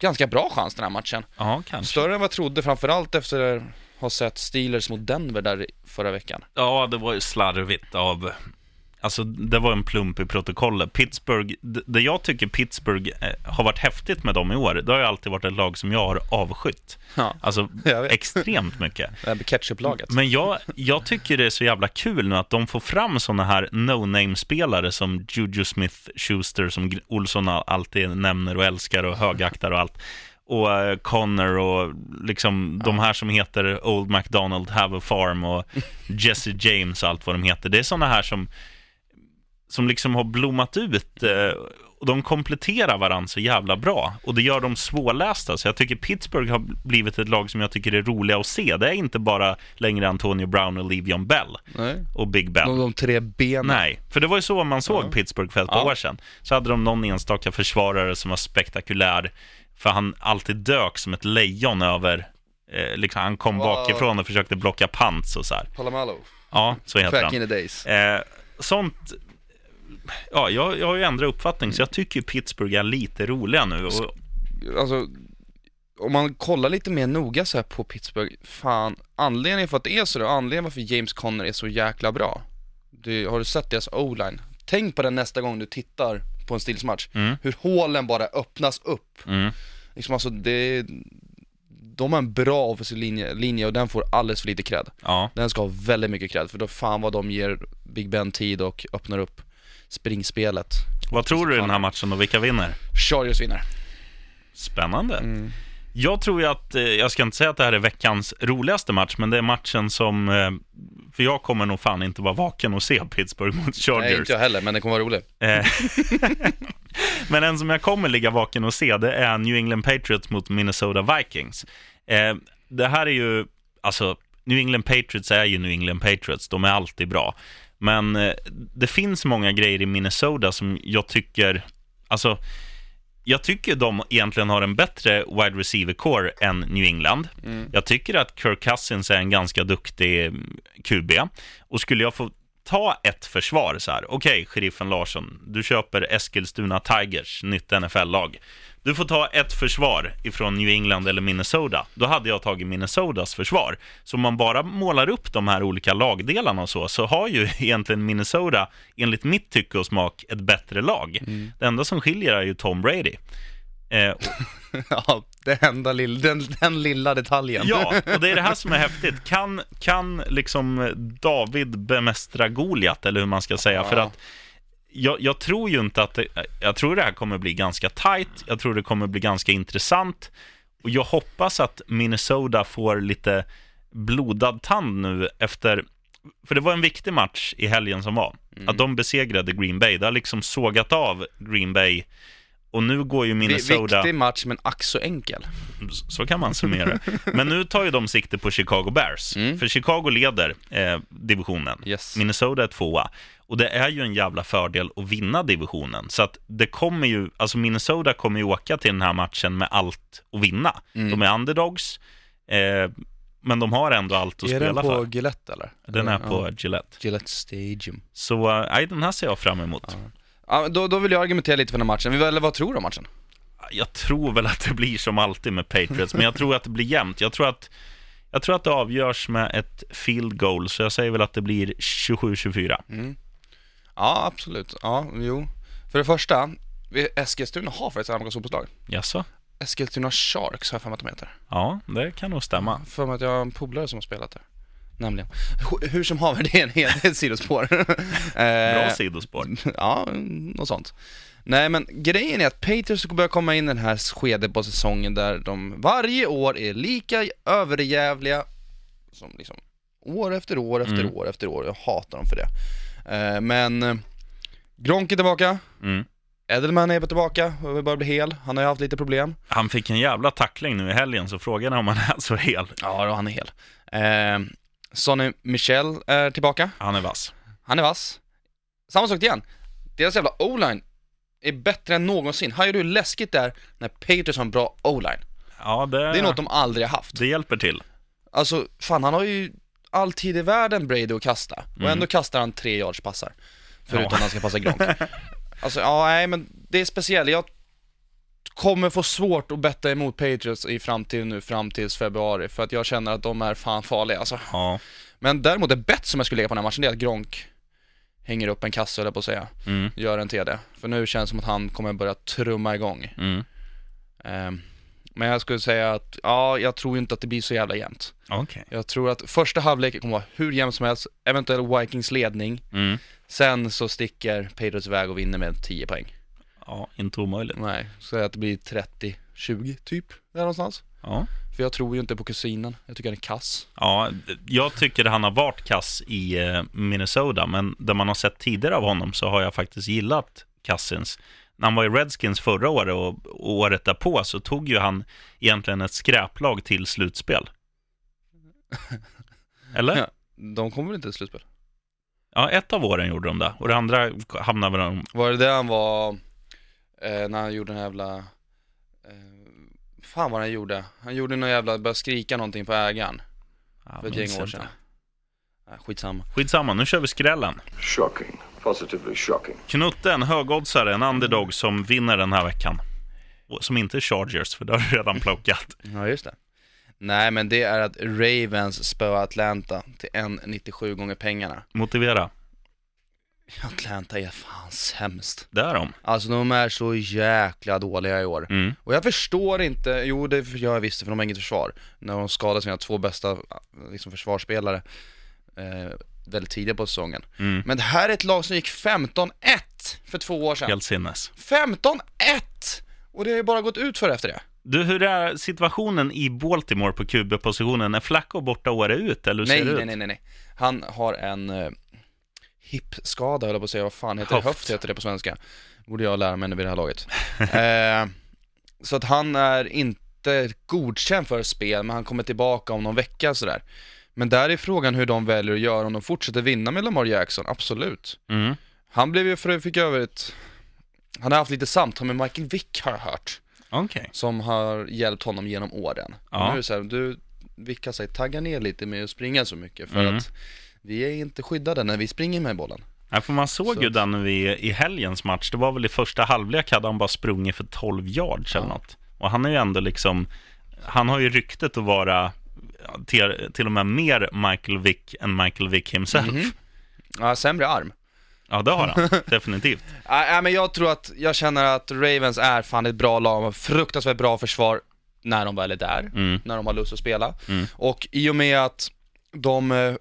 ganska bra chans den här matchen. Ja, kanske. Större än vad jag trodde, framförallt efter att ha sett Steelers mot Denver där förra veckan. Ja, det var ju slarvigt av... Alltså, det var en plump i protokollet. Pittsburgh, det jag tycker Pittsburgh eh, har varit häftigt med dem i år, det har ju alltid varit ett lag som jag har avskytt. Ja. Alltså, extremt mycket. Det här med ketchup-laget. Men jag, jag tycker det är så jävla kul nu att de får fram såna här no-name-spelare som Juju Smith-Schuster, som Olsson alltid nämner och älskar och högaktar och allt. Och eh, Connor och liksom de här som heter Old MacDonald Have a Farm och Jesse James och allt vad de heter. Det är såna här som, som liksom har blommat ut eh, och de kompletterar varandra så jävla bra. Och det gör dem svårlästa. Så jag tycker Pittsburgh har blivit ett lag som jag tycker är roliga att se. Det är inte bara längre Antonio Brown och Le'Veon Bell Nej. och Big Ben. De, de tre benen. Nej, för det var ju så man såg Pittsburgh för ett par Ja. år sedan. Så hade de någon enstaka försvarare som var spektakulär, för han alltid dök som ett lejon över, eh, liksom, han kom Wow. bakifrån och försökte blocka pants och så här. Palomalo. Ja, så heter Back han. in the days. Eh, sånt, ja, jag, jag har ju ändrat uppfattning, så jag tycker Pittsburgh är lite roliga nu. Och, Alltså, om man kollar lite mer noga så här på Pittsburgh, fan, anledningen för att det är så då, anledningen varför James Conner är så jäkla bra. Det, har du sett deras o-line? Tänk på det nästa gång du tittar på en Steelers-match. Mm. Hur hålen bara öppnas upp. mm, Liksom alltså det, de har en bra offensiv linje, linje och den får alldeles för lite cred. ja, Den ska ha väldigt mycket cred, för då fan vad de ger Big Ben tid och öppnar upp springspelet. vad tror du i den här matchen och vilka vinner? Chargers vinner. Spännande. Mm. Jag tror ju att, eh, jag ska inte säga att det här är veckans roligaste match, men det är matchen som, eh, för jag kommer nog fan inte vara vaken och se Pittsburgh mot Nej, Chargers. inte jag heller, men den kommer vara rolig. Eh, men en som jag kommer ligga vaken och se, det är New England Patriots mot Minnesota Vikings. Det här är ju, alltså, New England Patriots är ju New England Patriots, de är alltid bra. Men eh, det finns många grejer i Minnesota som jag tycker, alltså, jag tycker de egentligen har en bättre wide receiver core än New England. Jag tycker att Kirk Cousins är en ganska duktig mm, QB. Och skulle jag få ta ett försvar så här, okej, sheriffen Larsson, du köper Eskilstuna Tigers, nytt NFL-lag. Du får ta ett försvar ifrån New England eller Minnesota. Då hade jag tagit Minnesotas försvar. Så om man bara målar upp de här olika lagdelarna och så, så har ju egentligen Minnesota, enligt mitt tycke och smak, ett bättre lag. Det enda som skiljer är ju Tom Brady. Eh, Ja, det enda lill, den, den lilla detaljen. Ja, och det är det här som är häftigt. Kan, kan liksom David bemästra Goliat, eller hur man ska säga? För att jag, jag tror ju inte att det, jag tror det här kommer bli ganska tight. Jag tror det kommer bli ganska intressant. Och jag hoppas att Minnesota får lite blodad tand nu efter, för det var en viktig match i helgen som var. Att de besegrade Green Bay. Det har liksom sågat av Green Bay. Och nu går ju Minnesota... Viktig match, men ack så enkel. Så kan man summera. Men nu tar ju de sikte på Chicago Bears. För Chicago leder eh, divisionen. Yes. Minnesota är tvåa. Och det är ju en jävla fördel att vinna divisionen. Så att det kommer ju, alltså Minnesota kommer ju åka till den här matchen med allt att vinna. De är underdogs, eh, men de har ändå allt att är spela den på för. Gillette eller? Den är Ja, på Gillette. Gillette Stadium. Så eh, nej, den här ser jag fram emot. Ja, då, då vill jag argumentera lite för den här matchen. Eller vad tror du om matchen? Jag tror väl att det blir som alltid med Patriots, men jag tror att det blir jämnt. Jag tror att, jag tror att det avgörs med ett field goal, så jag säger väl att det blir 27-24. Ja, absolut. Ja, jo. För det första, Eskilstuna har faktiskt ett amerikanskt fotbollslag. Jaså? Eskilstuna Sharks har jag för mig att de heter. Ja, det kan nog stämma. För mig att jag har en polare som har spelat där. Nämligen. Hur- som haver, det är en ett sidospår. Bra Eh, sidospår. Ja, något sånt. Nej men grejen är att Patriots börjar komma in i den här skedet på säsongen där de varje år är lika överjävliga som liksom år efter år efter Mm. år efter år. Jag hatar dem för det. Eh, men eh, Gronk är tillbaka, Mm. Edelman är tillbaka och börjar bli hel. Han har ju haft lite problem. Han fick en jävla tackling nu i helgen, så frågan är om han är så hel. Ja, då, han är hel. Eh, Sonny Michel är tillbaka. Han är vass. Han är vass. Samma sak igen. Deras jävla o-line är bättre än någonsin. Här är det ju läskigt där när Patriots har en bra o-line. Ja, det, Det är något de aldrig har haft. det hjälper till. Alltså, fan han har ju all tid i världen Brady att kasta. Och Mm. ändå kastar han tre yards passar. Förutom Ja. när han ska passa Gronk. Alltså, ja nej men det är speciellt. Jag kommer få svårt att betta emot Patriots i framtiden nu fram tills februari. För att jag känner att de är fan farliga alltså. Ja. Men däremot ett bett som jag skulle lägga på den här matchen det är att Gronk hänger upp en kasse, eller på att säga. Mm. Gör en TD. För nu känns det som att han kommer börja trumma igång. Mm. Ehm, men jag skulle säga att, ja, jag tror inte att det blir så jävla jämnt. Okej. Jag tror att första halvlek kommer vara hur jämnt som helst, eventuell Vikings ledning. Mm. Sen så sticker Patriots iväg och vinner med 10 poäng. Ja, inte omöjligt. Nej, så att det blir 30-20 typ, där någonstans. Ja. För jag tror ju inte på kusinen, jag tycker han är kass. Ja, jag tycker han har varit kass i eh, Minnesota, men det man har sett tidigare av honom så har jag faktiskt gillat Cousins. När han var i Redskins förra året och, året därpå så tog ju han egentligen ett skräplag till slutspel. Eller? Ja. Ja. De kommer väl inte till slutspel? ett av åren gjorde de det och det andra hamnade väl de... Var det det han var, eh, när han gjorde den jävla, eh, fan vad han gjorde? Han gjorde någon jävla, började skrika någonting på ägaren Ja, för ett gäng år sedan. Nej, skitsamma. Skitsamma, nu kör vi skrällen. Shocking. Positively shocking. Knutte, en högoddsare, en underdog som vinner den här veckan. Som inte är Chargers, för det har du redan plockat. Ja, just det. Nej, men det är att Ravens spöar Atlanta till 1,97 gånger pengarna. Motivera. Atlanta är fan sämst. Det är de. Alltså de är så jäkla dåliga i år. Mm. Och jag förstår inte, jo det gör jag visst för de har inget försvar. När de skadade sina två bästa liksom, försvarsspelare eh, väldigt tidigt på säsongen. Mm. Men det här är ett lag som gick 15-1 för två år sedan. Helt sinnes. 15-1! Och det har ju bara gått ut för efter det. Du, hur är situationen i Baltimore på QB-positionen? Är Flacco borta året ut, eller hur Nej, ser det nej, ut? nej, nej, nej. Han har en uh, hipskada, höll jag på att säga. Vad fan heter det? Höft. Höft heter det på svenska. Borde jag lära mig vid det här laget. eh, så att han är inte godkänd för spel, men han kommer tillbaka om någon vecka sådär. Men där är frågan hur de väljer att göra, om de fortsätter vinna med Lamar Jackson, absolut. Mm. Han blev ju för, fick över ett, han har haft lite samtal med Michael Vick har jag hört, Okej. som har hjälpt honom genom åren. Ja. Nu är det så här, du, Vick har sagt tagga ner lite med att springa så mycket, för Mm. att vi är inte skyddade när vi springer med bollen. Ja, för man såg Så ju den i, i helgens match. Det var väl i första halvlek hade han bara sprungit för 12 yards eller Ja. något. Och han är ju ändå liksom, han har ju ryktet att vara ja, till, till och med mer Michael Vick än Michael Vick himself. Mhm. Ja, sämre arm. Ja, det har han. Definitivt. Nej, men jag tror att, jag känner att Ravens är fan ett bra lag, fruktansvärt bra försvar när de väl är där, Mm. när de har lust att spela. Mm. Och i och med att de, eh,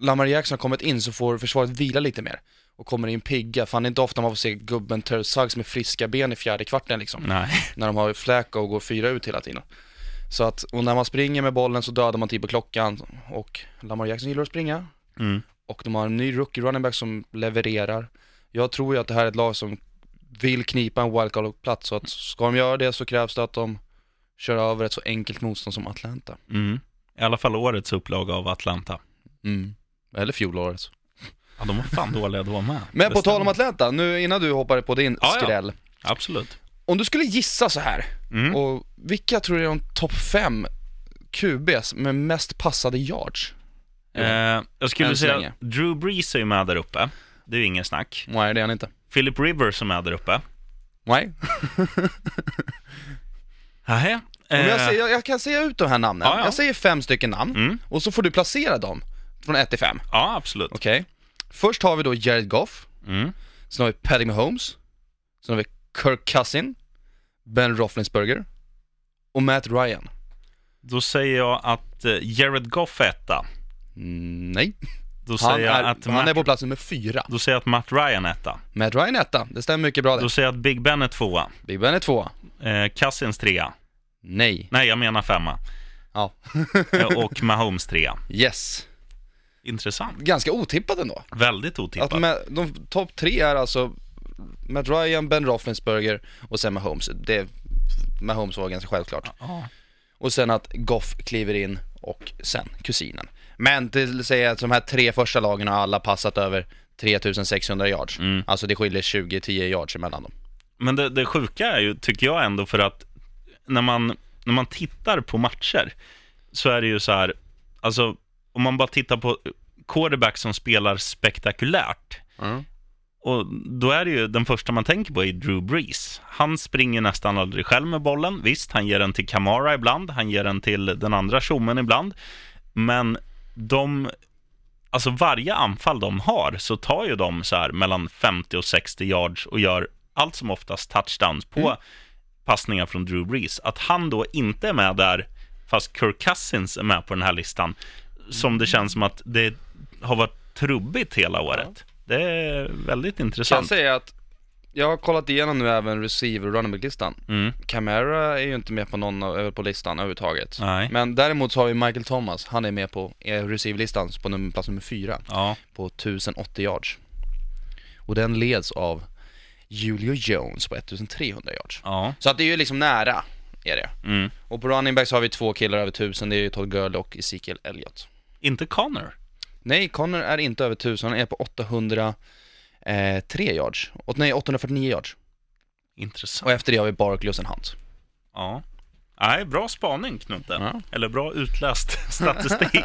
Lamar Jackson har kommit in så får försvaret vila lite mer. Och kommer in pigga, fan det är inte ofta man får se gubben Terry Suggs med friska ben i fjärde kvarten liksom. Nej. När de har Flacco och går fyra ut hela tiden. Så att, och när man springer med bollen så dödar man tid på klockan. Och Lamar Jackson gillar att springa. Mm. Och de har en ny rookie running back som levererar. Jag tror ju att det här är ett lag som vill knipa en wildcard-plats, så att ska de göra det så krävs det att de kör över ett så enkelt motstånd som Atlanta. Mm. I alla fall årets upplaga av Atlanta. Mm. Eller fjolårets. Ja, de var fan dåliga då med. Men på tal om. Atlanta, nu innan du hoppar på din Ja, ja. skräll. Absolut. Om du skulle gissa så här, Mm. och vilka tror du är de topp fem QBs med mest passade yards? Eh, jag skulle säga, länge. Drew Brees är ju med där uppe. Det är ju ingen snack. Nej, det är han inte. Philip Rivers som är där uppe. Nej. Nähä. Eh, jag, säger, jag kan säga ut de här namnen. Ja, ja. Jag säger fem stycken namn, Mm. och så får du placera dem från 1 till 5. Ja, absolut. Okej. Först har vi då Jared Goff. Mm. Sen har vi Patty Mahomes. Sen har vi Kirk Cousin, Ben Roethlisberger och Matt Ryan. Då säger jag att eh, Jared Goff är etta. Mm, nej, Då han, säger jag är, att han Matt, är på plats nummer fyra. Då säger jag att Matt Ryan är etta. Matt Ryan är etta, det stämmer mycket bra Då det. säger jag att Big Ben är tvåa. Big Ben är tvåa. Eh, Cousins trea. Nej. Nej, jag menar femma. Ja. Eh, och Mahomes trea. yes. Intressant. Ganska otippat ändå. Väldigt Att otippat. med, de topp tre är alltså Matt Ryan, Ben Roethlisberger och sen Mahomes. Det, Mahomes var ganska självklart. Ja. Och sen att Goff kliver in och sen kusinen. Men det säger att de här tre första lagen har alla passat över 3600 yards. Mm. Alltså det skiljer 20-10 yards emellan dem. Men det, det sjuka är ju, tycker jag ändå, för att när man, när man tittar på matcher så är det ju så här, alltså om man bara tittar på quarterback som spelar spektakulärt, och då är det ju den första man tänker på är Drew Brees. Han springer nästan aldrig själv med bollen. Visst, han ger den till Kamara ibland, han ger den till den andra tjommen ibland. Men de, alltså varje anfall de har så tar ju de så här mellan 50 och 60 yards och gör allt som oftast touchdowns på passningar från Drew Brees. Att han då inte är med där, fast Kirk Cousins är med på den här listan, som det känns som att det har varit trubbigt hela året. Det är väldigt Kan jag intressant. säga att jag har kollat igenom nu även receiver och running back-listan. Mm. Camara är ju inte med på någon på listan överhuvudtaget. Nej. Men däremot så har vi Michael Thomas, han är med på eh, receiver-listan på nummer, plats nummer fyra. Ja, på 1080 yards. Och den leds av Julio Jones på 1300 yards. ja. Så att det är ju liksom nära, är det. Mm. Och på running backs har vi två killar över 1000, det är ju Todd Gurley och Ezekiel Elliott. Inte Connor. Nej, Connor är inte över 1000, han är på 803 yards. Och, nej, 849 yards. Intressant. Och efter det har vi Barkley och sen Hunt. Ja. Nej, bra spaning Knutte. Ja. Eller bra utläst statistik.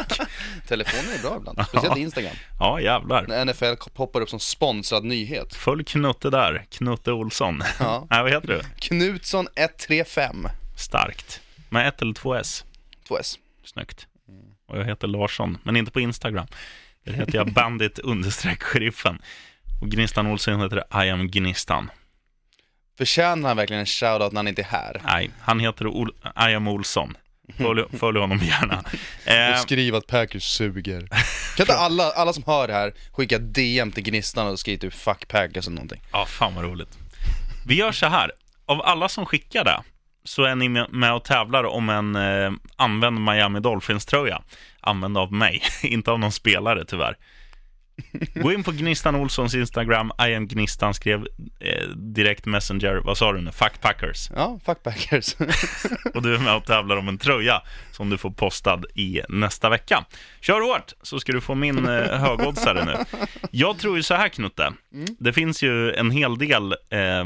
Telefonen är bra ibland, speciellt Instagram. ja, jävlar. När NFL poppar upp som sponsrad nyhet. Följ Knutte där. Knutte Olsson. Ja. Nej, vad heter du? Knutsson 135, Starkt. Med ett eller två S. 2S. Snyggt. Och jag heter Larsson, men inte på Instagram. Där heter jag bandit understreck sheriffen. Och Gnistan Olsson heter I am Gnistan. Förtjänar han verkligen en shoutout när han inte är här? Nej, han heter Ol- I am Olsson. Följ, följ honom gärna. Eh, skriv att Packers suger. Kan inte alla, alla som hör det här skicka DM till Gnistan och skriva typ 'fuck Packers' eller någonting? Ja, fan vad roligt. Vi gör så här. Av alla som skickar det så är ni med- och tävlar om en eh, använd Miami Dolphins-tröja. Använd av mig, inte av någon spelare tyvärr. Gå in på Gnistan Olssons Instagram, I am Gnistan, skrev eh, direkt messenger, vad sa du nu, fuck Packers. Ja, fuck Packers. Och du är med och tävlar om en tröja som du får postad i nästa vecka. Kör hårt så ska du få min eh, högoddsare nu. Jag tror ju så här Knutte, det finns ju en hel del eh,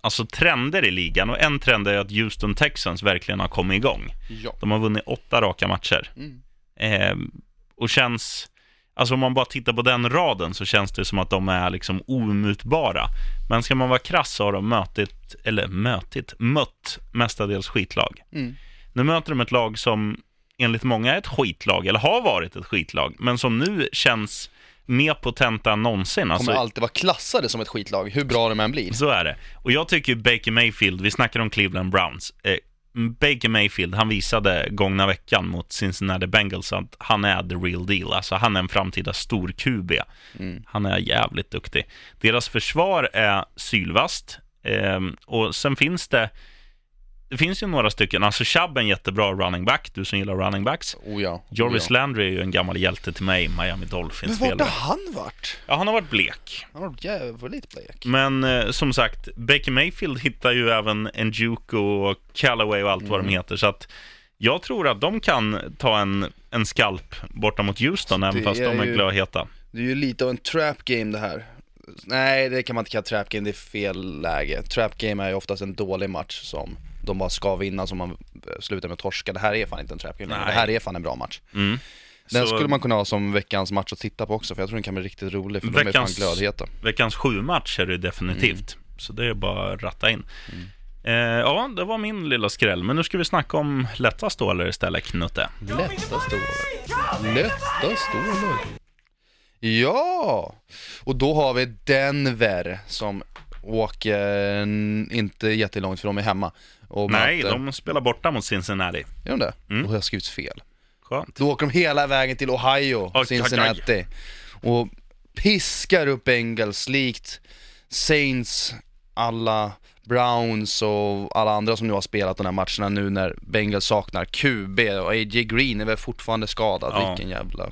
alltså trender i ligan och en trend är att Houston Texans verkligen har kommit igång. ja. De har vunnit åtta raka matcher. Eh, och känns, alltså om man bara tittar på den raden så känns det som att de är liksom omutbara. Men ska man vara krass så har de mötit, eller mötit, mött mestadels skitlag. Mm. Nu möter de ett lag som enligt många är ett skitlag, eller har varit ett skitlag, men som nu känns mer potenta än någonsin. Kommer Alltså, alltid vara klassade som ett skitlag, hur bra de än blir. så är det. Och jag tycker Baker Mayfield, vi snackar om Cleveland Browns. Eh, Baker Mayfield, han visade gångna veckan mot Cincinnati Bengals att han är the real deal. Alltså han är en framtida stor QB. Han är jävligt duktig. Deras försvar är sylvast. Eh, och sen finns det det finns ju några stycken, alltså Chubb är en jättebra running back, du som gillar running backs. Oh ja. Jarvis oh ja. Landry är ju en gammal hjälte till mig, Miami Men vart har han varit? Ja, han har varit blek. Han har varit jävligt blek. Men eh, som sagt, Baker Mayfield hittar ju även Njuku och Callaway och allt vad Mm. de heter. Så att jag tror att de kan ta en, en skalp borta mot Houston, även fast är de är ju- glödheta. Det är ju lite av en trap game det här. Nej, det kan man inte kalla trap game, det är fel läge. Trap game är ju oftast en dålig match som de bara ska vinna, som man eh, slutar med att torska. Det här är fan inte en trap game, det här är fan en bra match. Mm. Den Så skulle man kunna ha som veckans match att titta på också, för jag tror den kan bli riktigt rolig, för de är Veckans- fan glödheta. Veckans sju match är det definitivt. Mm. Så det är bara att ratta in. Eh, ja, det var min lilla skräll. Men nu ska vi snacka om lätta stålar istället, Knutte. Lätta stålar. Lätta stålar. Ja! Och då har vi Denver som åker mm, inte jättelångt för de är hemma. Nej, möter... de spelar borta mot Cincinnati. Gör de det? Mm. Då har jag skrivit fel. Skönt. Då åker de hela vägen till Ohio, Oj, Cincinnati. Och piskar upp Bengals likt Saints, alla Browns och alla andra som nu har spelat de här matcherna nu när Bengals saknar QB och AJ Green är väl fortfarande skadad. Ja. Vilken jävla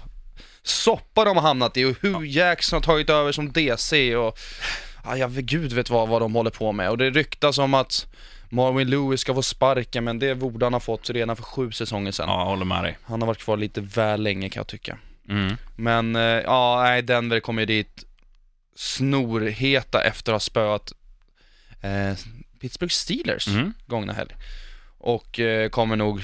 soppa de har hamnat i och hur Jackson har tagit över som DC och ja, jag vet gud vet vad, vad de håller på med. Och det ryktas om att Marvin Lewis ska få sparken men det borde han ha fått redan för sju säsonger sedan. Ja, jag håller med dig. Han har varit kvar lite väl länge kan jag tycka. Mm. Men eh, ja, nej, Denver kommer ju dit snorheta efter att ha spöat eh, Pittsburgh Steelers Mm. gångna helg. Och eh, kommer nog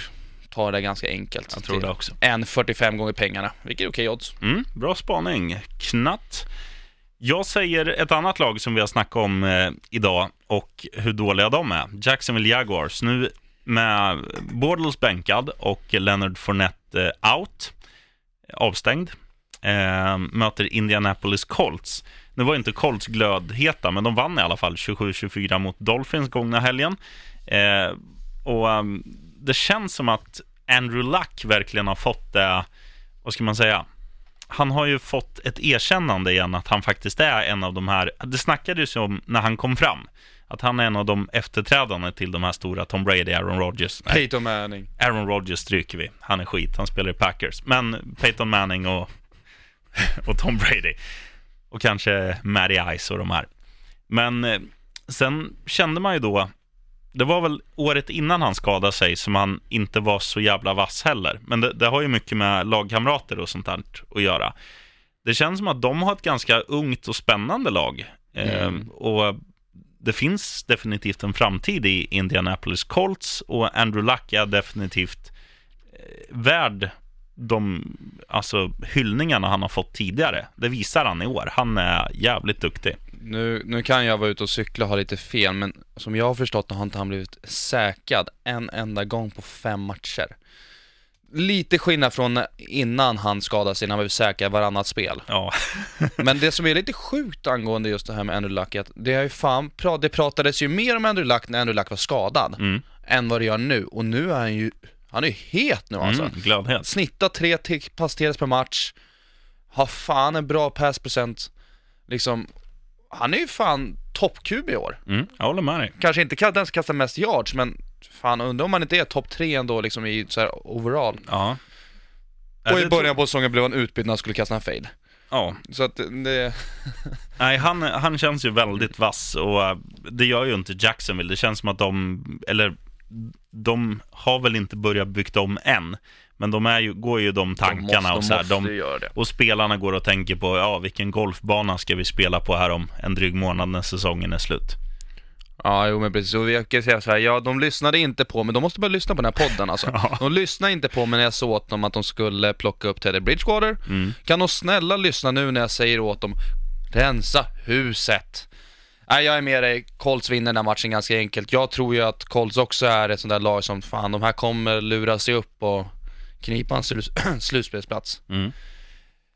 ta det ganska enkelt. Jag tror det också. 1,45 gånger pengarna, vilket är okej odds. Mm, bra spaning. Knatt. Jag säger ett annat lag som vi har snackat om eh, idag och hur dåliga de är. Jacksonville Jaguars. Nu med Bortles bänkad och Leonard Fournette eh, out, avstängd, eh, möter Indianapolis Colts. Nu var inte Colts glödheta, men de vann i alla fall 27-24 mot Dolphins gångna helgen. Eh, och um, det känns som att Andrew Luck verkligen har fått det, vad ska man säga, han har ju fått ett erkännande igen att han faktiskt är en av de här, det snackades ju om när han kom fram, att han är en av de efterträdande till de här stora Tom Brady, Aaron Rodgers. Nej, Peyton Manning. Aaron Rodgers stryker vi, han är skit, han spelar i Packers. Men Peyton Manning och, och Tom Brady. Och kanske Matty Ice och de här. Men eh, sen kände man ju då, det var väl året innan han skadade sig som han inte var så jävla vass heller. Men det, det har ju mycket med lagkamrater och sånt där att göra. Det känns som att de har ett ganska ungt och spännande lag. Eh, och det finns definitivt en framtid i Indianapolis Colts och Andrew Luck är definitivt eh, värd de alltså, hyllningarna han har fått tidigare. Det visar han i år. Han är jävligt duktig. Nu, nu kan jag vara ute och cykla och ha lite fel, men som jag har förstått har inte han blivit säkrad en enda gång på fem matcher. Lite skillnad från innan han skadade sig, när han blev säkrad varannat spel. Ja, Men det som är lite sjukt angående just det här med Andrew Luck är att det, är ju fan, det pratades ju mer om Andrew Luck när Andrew Luck var skadad, Mm. än vad det gör nu. Och nu är han ju, han är ju het nu alltså. mm, glödhet. Snittar tre pass per match, har fan en bra passprocent, liksom, han är ju fan topp-QB i år. Mm, jag håller med dig. Kanske inte den som kastar mest yards, men fan undrar om han inte är topp tre ändå liksom i så här overall. Ja. Och i början på säsongen blev han utbytt när han skulle kasta en fade. Ja, Så att det, nej, han, han känns ju väldigt vass och äh, det gör ju inte Jacksonville. Det känns som att de, eller de har väl inte börjat byggt om än, men de är ju, går ju de tankarna de och så här, måste de. Och spelarna går och tänker på, ja, vilken golfbana ska vi spela på här om en dryg månad när säsongen är slut? Ja, jo men precis. Och jag kan säga så här, ja de lyssnade inte på, men de måste börja lyssna på den här podden alltså. Ja. De lyssnade inte på mig när jag sa åt dem att de skulle plocka upp Teddy Bridgewater. Mm. Kan de snälla lyssna nu när jag säger åt dem, rensa huset. Nej, jag är med dig. Colts vinner den här matchen ganska enkelt. Jag tror ju att Colts också är ett sånt där lag som, fan, de här kommer lura sig upp och knipa en slu- slutspelsplats. Mm.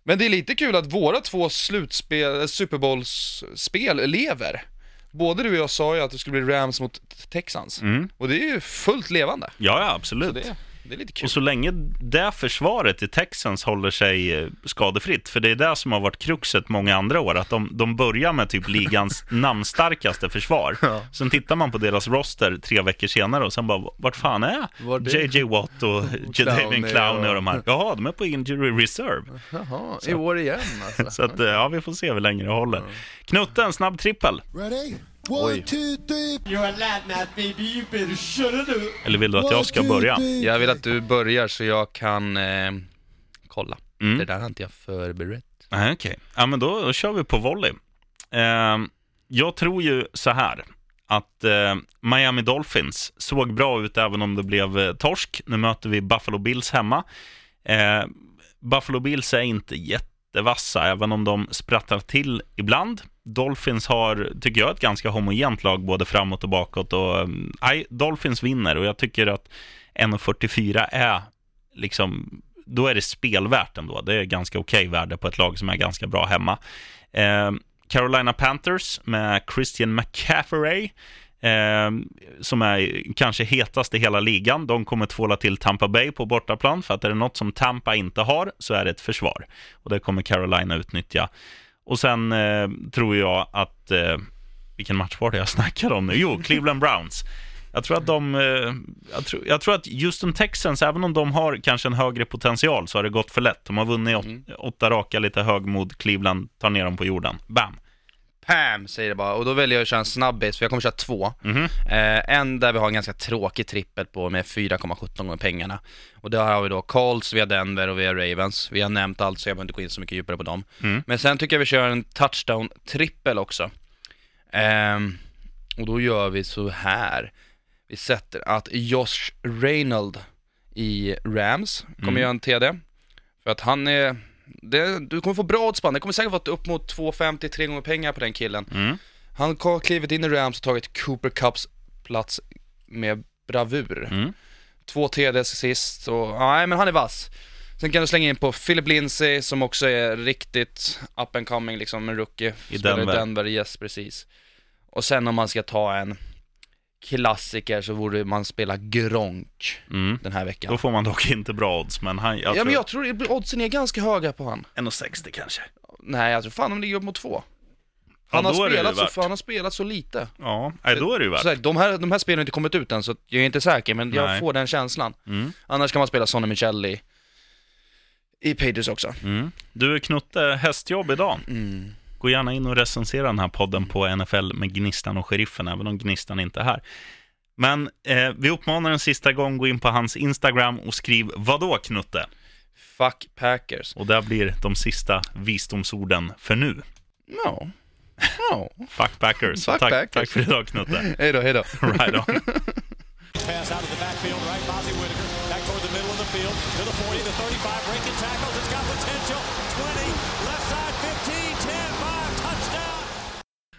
Men det är lite kul att våra två slutspel, Super Bowls-spel lever. Både du och jag sa ju att det skulle bli Rams mot Texans. Mm. Och det är ju fullt levande. Ja, ja, Så absolut. det, det är lite kul. Och så länge det försvaret i Texans håller sig eh, skadefritt, för det är det som har varit kruxet många andra år, att de, de börjar med typ ligans namnstarkaste försvar. Ja. Sen tittar man på deras roster tre veckor senare och sen bara, vart fan är JJ Watt och Jadavion Clowney Clowney och och- de här? Jaha, de är på injury reserve. Jaha, i år igen alltså. Så att, eh, ja, vi får se hur länge det håller. Knutte, en snabb trippel. Ready? Oj. One, two, three. You're a lad now, baby. You better shut it up. Eller vill du att jag ska börja? Jag vill att du börjar så jag kan eh, kolla. Mm. Det där har inte jag förberett. Nej, Okej, ja men då, då kör vi på volley. Eh, jag tror ju så här att eh, Miami Dolphins såg bra ut även om det blev eh, torsk. Nu möter vi Buffalo Bills hemma. Eh, Buffalo Bills är inte jättevassa, även om de sprattlar till ibland. Dolphins har, tycker jag, ett ganska homogent lag både framåt och bakåt. Och, mm, nej, Dolphins vinner och jag tycker att 1,44 är liksom då är det spelvärt ändå. Det är ganska okej värde på ett lag som är ganska bra hemma. Eh, Carolina Panthers med Christian McCaffrey. Eh, som är kanske hetast i hela ligan. De kommer tvåla till Tampa Bay på bortaplan, för att är det något som Tampa inte har så är det ett försvar. Och det kommer Carolina utnyttja. Och sen eh, tror jag att, eh, vilken match var det jag snackade om nu? Jo, Cleveland Browns. Jag tror att de, eh, jag, tror, jag tror att Houston Texans, även om de har kanske en högre potential, så har det gått för lätt. De har vunnit åt, åtta raka, lite högmod. Cleveland tar ner dem på jorden. Bam! Pam, säger det bara. Och då väljer jag att köra en snabbis, för jag kommer köra två. Mhm. Eh, en där vi har en ganska tråkig trippel på med 4,17 gånger pengarna. Och där har vi då Colts, vi har Denver och vi har Ravens. Vi har nämnt allt, så jag behöver inte gå in så mycket djupare på dem. Mm. Men sen tycker jag vi kör en touchdown-trippel också. Ehm, och då gör vi så här. Vi sätter att Josh Reynolds i Rams kommer Mm. göra en TD. För att han är, det, du kommer få bra odds på. Det kommer säkert vara upp mot 2,50, tre gånger pengar på den killen. Mm. Han har klivit in i Rams och tagit Cooper Cups plats med bravur. Mm. Två TDs sist och, nej men han är vass. Sen kan du slänga in på Philip Lindsay som också är riktigt up and coming liksom, en rookie. I Denver. i Denver, yes precis. Och sen om man ska ta en klassiker så borde man spela Gronk Mm. den här veckan. Då får man dock inte bra odds, men han, jag ja tror... men jag tror oddsen är ganska höga på han. 1,60 kanske. Nej jag tror fan de ligger upp mot två. Ja, Han, är har, spelat så, han har spelat så lite. Ja, nej, då är det ju värt. Så de, här, de här spelen har inte kommit ut än, så jag är inte säker, men jag Nej. får den känslan. Mm. Annars kan man spela Sonny Michel i, i Pages också. Mm. Du, Knutte, hästjobb idag. Mm. Gå gärna in och recensera den här podden på NFL med Gnistan och Sheriffen, även om Gnistan inte är här. Men eh, vi uppmanar en sista gång, gå in på hans Instagram och skriv vadå Knutte? Fuck Packers. Och där blir de sista visdomsorden för nu. No. No. Fuck Packers. Fuck tack, Packers. tack för idag Knutte. hej då, hej då. Right on. Pass out of the backfield, right? Bozzy Whitaker back toward the middle of the field to the 40, the 35, breaking tackles,